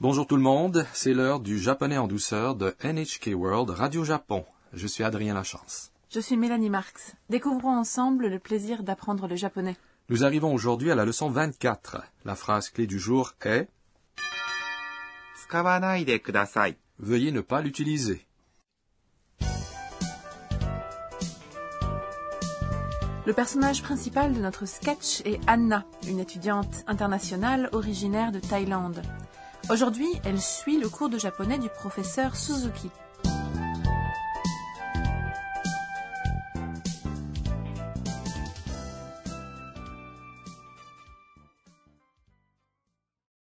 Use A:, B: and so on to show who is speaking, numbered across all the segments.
A: Bonjour tout le monde, c'est l'heure du japonais en douceur de NHK World Radio Japon. Je suis Adrien Lachance.
B: Je suis Mélanie Marx. Découvrons ensemble le plaisir d'apprendre le japonais.
A: Nous arrivons aujourd'hui à la leçon 24. La phrase clé du jour est Veuillez ne pas l'utiliser.
B: Le personnage principal de notre sketch est Anna, une étudiante internationale originaire de Thaïlande. Aujourd'hui, elle suit le cours de japonais du professeur Suzuki.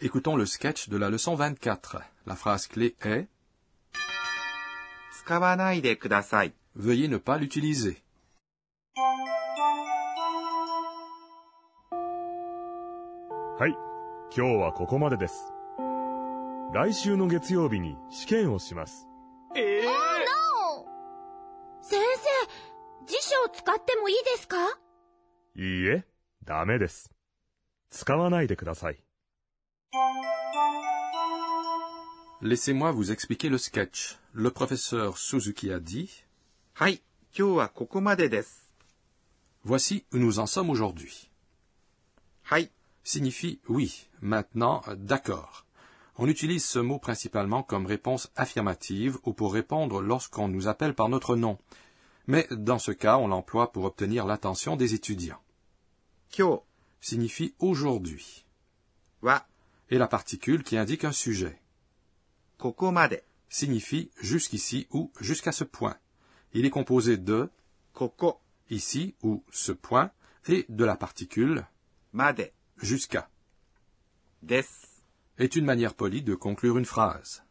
A: Écoutons le sketch de la leçon 24. La phrase clé est
C: 使わないでください。
A: Veuillez ne pas l'utiliser.
D: はい、今日はここまでです。 来週の月曜日に試験をします。
E: 先生、辞書を使ってもいいですか
D: いいえ、ダメです。使わないでください。
A: Laissez-moi vous expliquer le sketch. Le professeur Suzuki a dit
C: はい、今日はここまでです。
A: Voici où nous en sommes aujourd'hui.
C: はい、
A: signifie oui, maintenant, d'accord. On utilise ce mot principalement comme réponse affirmative ou pour répondre lorsqu'on nous appelle par notre nom. Mais dans ce cas, on l'emploie pour obtenir l'attention des étudiants.
C: Kyo
A: signifie aujourd'hui.
C: Wa
A: est la particule qui indique un sujet.
C: Kokomade
A: signifie jusqu'ici ou jusqu'à ce point. Il est composé de
C: koko
A: ici ou ce point et de la particule
C: made
A: jusqu'à.
C: Des
A: est une manière polie de conclure une phrase.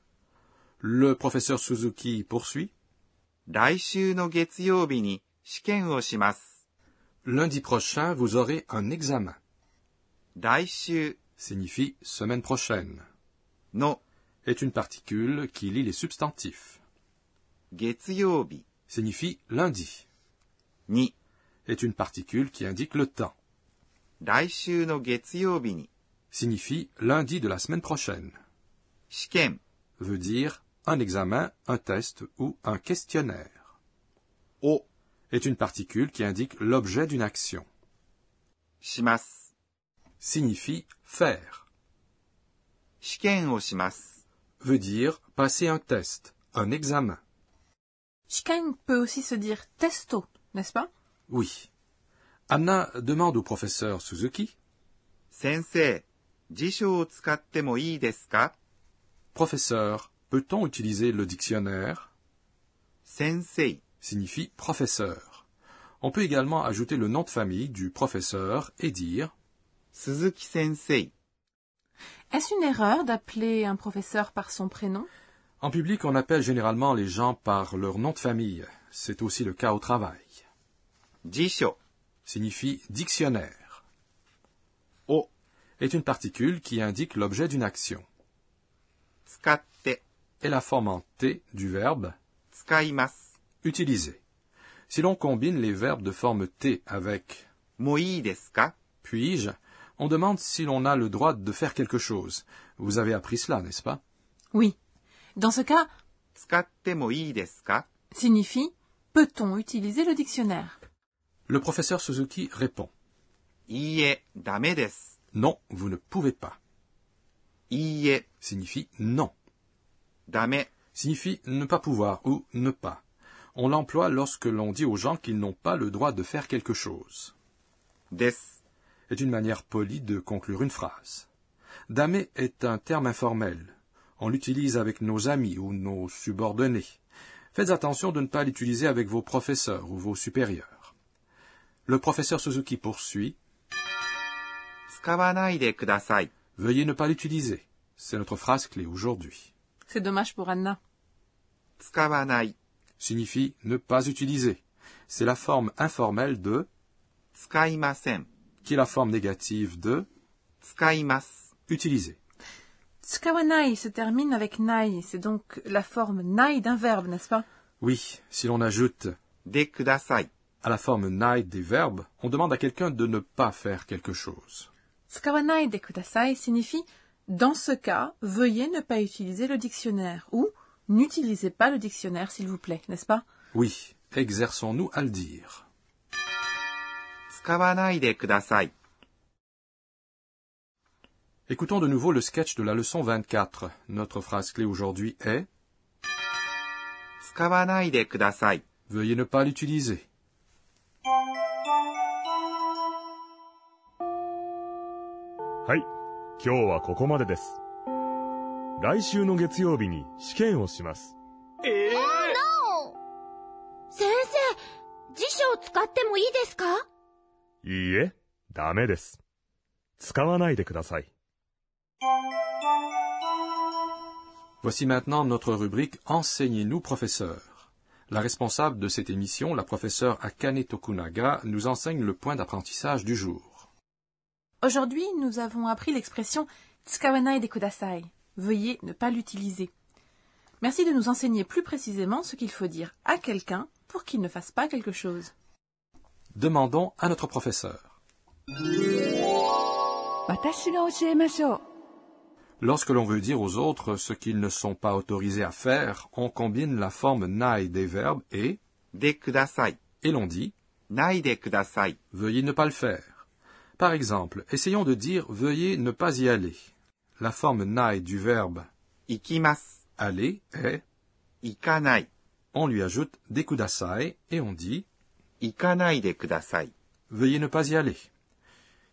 A: Le professeur Suzuki poursuit.
C: 来週の月曜日に試験をします。
A: Lundi prochain, vous aurez un examen.
C: 来週
A: Signifie semaine prochaine.
C: の
A: Est une particule qui lie les substantifs.
C: 月曜日
A: Signifie lundi.
C: に
A: Est une particule qui indique le temps.
C: 来週の月曜日に
A: signifie lundi de la semaine prochaine.
C: Shikem
A: veut dire un examen, un test ou un questionnaire.
C: O
A: est une particule qui indique l'objet d'une action.
C: Shimas
A: signifie faire.
C: Shiken o shimas
A: veut dire passer un test, un examen.
B: Shiken peut aussi se dire testo, n'est-ce pas?
A: Oui. Anna demande au professeur Suzuki
C: Sensei
A: Professeur, peut-on utiliser le dictionnaire?
C: Sensei
A: signifie professeur. On peut également ajouter le nom de famille du professeur et dire
C: Suzuki Sensei.
B: Est-ce une erreur d'appeler un professeur par son prénom?
A: En public, on appelle généralement les gens par leur nom de famille. C'est aussi le cas au travail.
C: Jisho
A: signifie dictionnaire.
C: O
A: est une particule qui indique l'objet d'une action.
C: Tsukatte
A: est la forme en T du verbe
C: tsukaimasu,
A: utiliser. Si l'on combine les verbes de forme T avec puis-je, on demande si l'on a le droit de faire quelque chose. Vous avez appris cela, n'est-ce pas?
B: Oui. Dans ce cas, signifie peut-on utiliser le dictionnaire?
A: Le professeur Suzuki répond. Non, vous ne pouvez pas.
C: Iie
A: signifie non.
C: Dame
A: signifie ne pas pouvoir ou ne pas. On l'emploie lorsque l'on dit aux gens qu'ils n'ont pas le droit de faire quelque chose.
C: Des
A: est une manière polie de conclure une phrase. Dame est un terme informel. On l'utilise avec nos amis ou nos subordonnés. Faites attention de ne pas l'utiliser avec vos professeurs ou vos supérieurs. Le professeur Suzuki poursuit
C: 使わないでください。
A: Veuillez ne pas l'utiliser. C'est notre phrase clé aujourd'hui.
B: C'est dommage pour Anna.
C: 使わない、
A: Signifie ne pas utiliser. C'est la forme informelle de,
C: 使いません。
A: qui est la forme négative de
C: 使います。
A: utiliser.
B: Tsukawanai se termine avec nai, c'est donc la forme nai d'un verbe, n'est-ce pas
A: Oui, si l'on ajoute
C: でください。
A: à la forme nai des verbes, on demande à quelqu'un de ne pas faire quelque chose.
B: Skawanaide kudasai signifie dans ce cas, veuillez ne pas utiliser le dictionnaire ou n'utilisez pas le dictionnaire s'il vous plaît, n'est-ce pas?
A: Oui, exerçons-nous à le dire. Écoutons de nouveau le sketch de la leçon 24. Notre phrase clé aujourd'hui est Veuillez ne pas l'utiliser.
D: はい、今日はここまでです。来週の月曜日に試験をします。
E: 先生、辞書を使ってもいいですか
D: いいえ、ダメです。使わないでください。
A: Voici maintenant notre rubrique Enseignez-nous, professeur. La responsable de cette émission, la professeure Akane Tokunaga, nous enseigne le point d'apprentissage du jour.
B: Aujourd'hui, nous avons appris l'expression tsukawanai de kudasai. Veuillez ne pas l'utiliser. Merci de nous enseigner plus précisément ce qu'il faut dire à quelqu'un pour qu'il ne fasse pas quelque chose.
A: Demandons à notre professeur. Lorsque l'on veut dire aux autres ce qu'ils ne sont pas autorisés à faire, on combine la forme nai des verbes et
C: de kudasai.
A: Et l'on dit
C: nai de kudasai.
A: Veuillez ne pas le faire. Par exemple, essayons de dire veuillez ne pas y aller. La forme nai du verbe
C: ikimas
A: aller est
C: ikanai.
A: On lui ajoute des kudasai et on dit
C: ikanai de kudasai.
A: Veuillez ne pas y aller.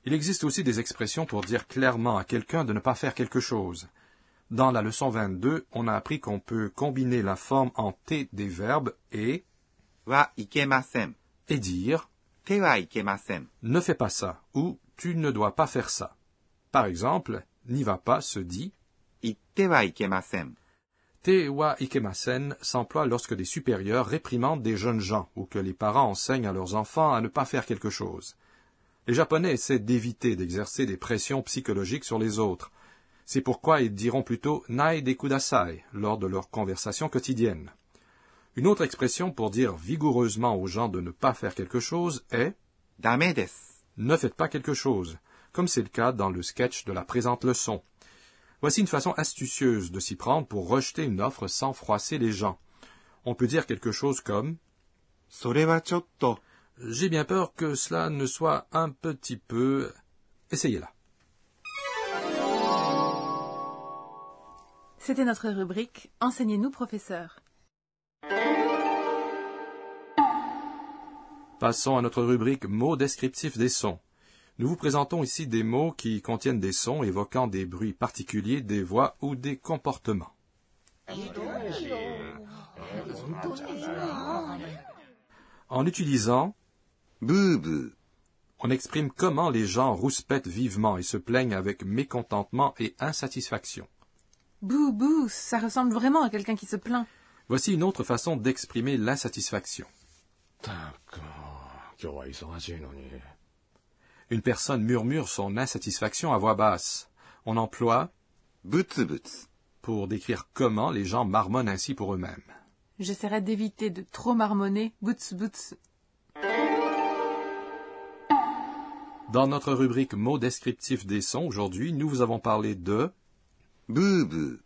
A: Il existe aussi des expressions pour dire clairement à quelqu'un de ne pas faire quelque chose. Dans la leçon 22, on a appris qu'on peut combiner la forme en T des verbes et
C: wa ikemasen
A: et dire ne fais pas ça ou tu ne dois pas faire ça. Par exemple, n'y va pas se dit
C: Itte wa ikemasen.
A: Te wa s'emploie lorsque des supérieurs réprimandent des jeunes gens ou que les parents enseignent à leurs enfants à ne pas faire quelque chose. Les Japonais essaient d'éviter d'exercer des pressions psychologiques sur les autres. C'est pourquoi ils diront plutôt nai de kudasai lors de leurs conversations quotidiennes. Une autre expression pour dire vigoureusement aux gens de ne pas faire quelque chose est Ne faites pas quelque chose, comme c'est le cas dans le sketch de la présente leçon. Voici une façon astucieuse de s'y prendre pour rejeter une offre sans froisser les gens. On peut dire quelque chose comme J'ai bien peur que cela ne soit un petit peu. Essayez-la.
B: C'était notre rubrique Enseignez-nous, professeur.
A: Passons à notre rubrique mots descriptifs des sons. Nous vous présentons ici des mots qui contiennent des sons évoquant des bruits particuliers, des voix ou des comportements. En utilisant
C: boubu,
A: on exprime comment les gens rouspètent vivement et se plaignent avec mécontentement et insatisfaction.
B: Boubou, ça ressemble vraiment à quelqu'un qui se plaint.
A: Voici une autre façon d'exprimer l'insatisfaction.
D: D'accord. 今日は忙しいのに。
A: Une personne murmure son insatisfaction à voix basse. On emploie
C: ブツブツ。
A: pour décrire comment les gens marmonnent ainsi pour eux-mêmes.
B: J'essaierai d'éviter de trop marmonner. Boots boots.
A: Dans notre rubrique mots descriptifs des sons, aujourd'hui, nous vous avons parlé de
C: ブーブ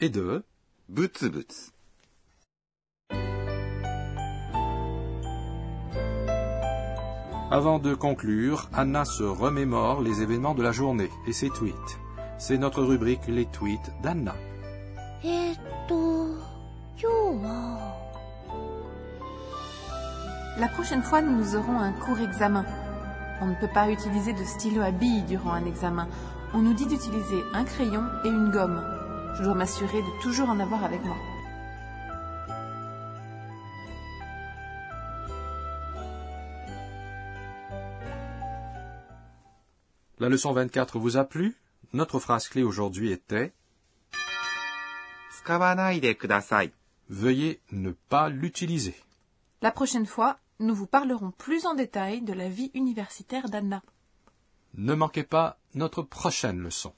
A: et de
C: ー。ブ
A: Avant de conclure, Anna se remémore les événements de la journée et ses tweets. C'est notre rubrique Les tweets d'Anna.
B: La prochaine fois, nous aurons un court examen. On ne peut pas utiliser de stylo à billes durant un examen. On nous dit d'utiliser un crayon et une gomme. Je dois m'assurer de toujours en avoir avec moi.
A: La leçon 24 vous a plu? Notre phrase clé aujourd'hui était Veuillez ne pas l'utiliser.
B: La prochaine fois, nous vous parlerons plus en détail de la vie universitaire d'Anna.
A: Ne manquez pas notre prochaine leçon.